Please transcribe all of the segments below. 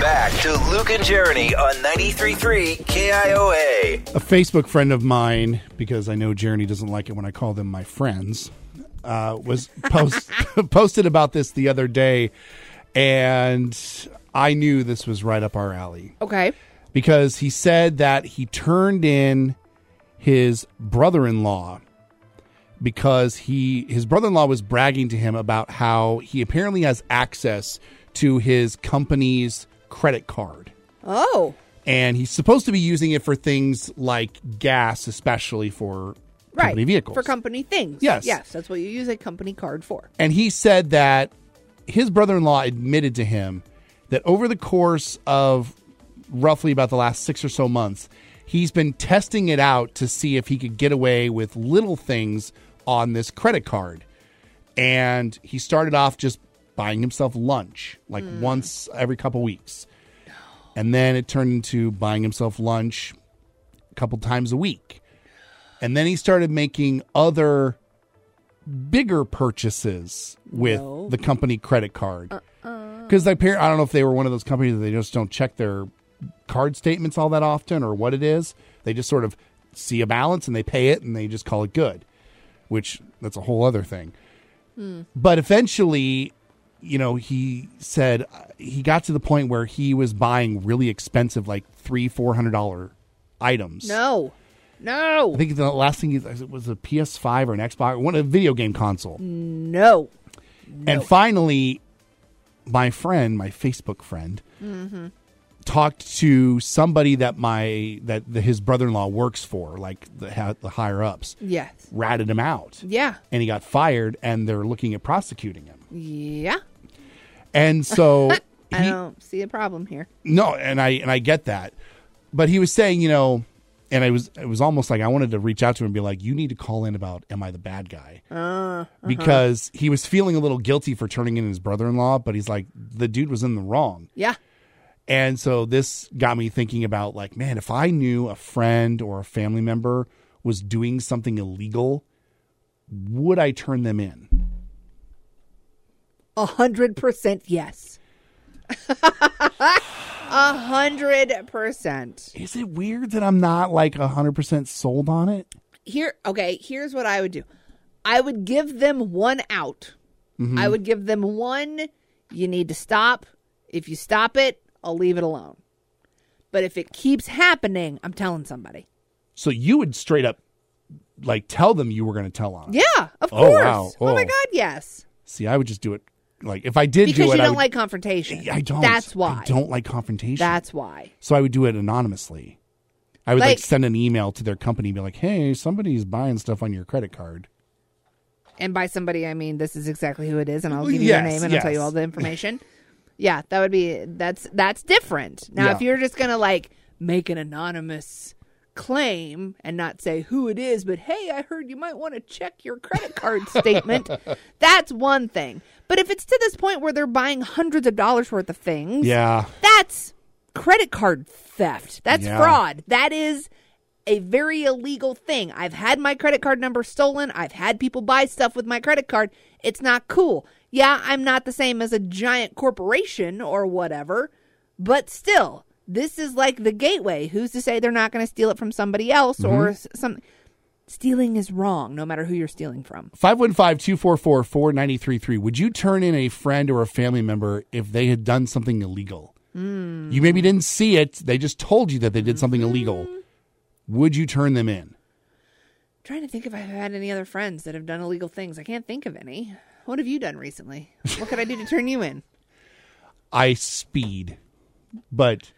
Back to Luke and Jeremy on 93.3 KIOA. A Facebook friend of mine, because I know Jeremy doesn't like it when I call them my friends, uh, was post posted about this the other day, and I knew this was right up our alley Okay. because he said that he turned in his brother-in-law because he his brother-in-law was bragging to him about how he apparently has access to his company's credit card Oh. and he's supposed to be using it for things like gas especially for Right. company vehicles For company things. Yes. Yes. That's what you use a company card for. and he said that his brother-in-law admitted to him that over the course of roughly about the last six or so months he's been testing it out to see if he could get away with little things on this credit card and he started off just buying himself lunch like mm. once every couple weeks and then it turned into buying himself lunch a couple times a week and then he started making other bigger purchases with No. the company credit card uh, uh. because I I don't know if they were one of those companies that they just don't check their card statements all that often or what it is. They just sort of see a balance and they pay it and they just call it good, which that's a whole other thing. Hmm. But eventually, you know, he said uh, he got to the point where he was buying really expensive, like three, four hundred dollar items. No. No. I think the last thing he, was a PS5 or an Xbox, one a video game console. no. And finally, my friend, my Facebook friend, talked to somebody that my that the, his brother in law works for, like the ha- the higher ups, Yes. ratted him out, Yeah. and he got fired, and they're looking at prosecuting him. Yeah. And so I he, don't see a problem here. no, and I and I get that, but he was saying, you know, and I was it was almost like I wanted to reach out to him and be like, you need to call in about am I the bad guy? Uh, Because he was feeling a little guilty for turning in his brother in law, but he's like, the dude was in the wrong. Yeah. And so this got me thinking about like, man, if I knew a friend or a family member was doing something illegal, would I turn them in? A hundred percent yes. A hundred percent. Is it weird that I'm not like a 100% sold on it? Here okay, here's what I would do. I would give them one out. Mm-hmm. I would give them one you need to stop. If you stop it, I'll leave it alone. But if it keeps happening, I'm telling somebody. So you would straight up like tell them you were going to tell on it. Yeah, of Oh, course. wow. Oh. my Oh. god, yes. See, I would just do it like if I did Because do it you don't would- like confrontation. I don't. That's why. I don't like confrontation. That's why. so I would do it anonymously. I would like, Like- send an email to their company and be like, "Hey, somebody's buying stuff on your credit card." And by somebody, I mean this is exactly who it is, and I'll give you Yes, their name and I'll tell you all the information. yeah, that would be that's that's different. Now, Yeah. if you're just gonna like make an anonymous claim and not say who it is, but hey, I heard you might want to check your credit card statement. That's one thing. But if it's to this point where they're buying hundreds of dollars worth of things, Yeah. that's credit card theft. That's Yeah. fraud. That is a very illegal thing. I've had my credit card number stolen. I've had people buy stuff with my credit card. It's not cool. Yeah, I'm not the same as a giant corporation or whatever, but still, this is like the gateway. Who's to say they're not going to steal it from somebody else or mm-hmm. s- some stealing is wrong no matter who you're stealing from. 515-244-4933. Would you turn in a friend or a family member if they had done something illegal? Hmm. You maybe didn't see it. They just told you that they did something mm-hmm. illegal. Would you turn them in? trying to think if I've had any other friends that have done illegal things. I can't think of any. What have you done recently? What could I do to turn you in? I speed, but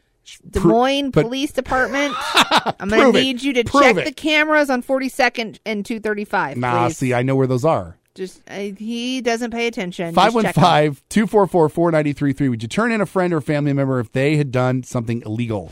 Des Moines but- Police Department. I'm going to it. need you to Prove check it. the cameras on 42nd and 235. nah. please. See, I know where those are. Just uh, he doesn't pay attention. Just check 'em. 515 244 4933. Would you turn in a friend or family member if they had done something illegal?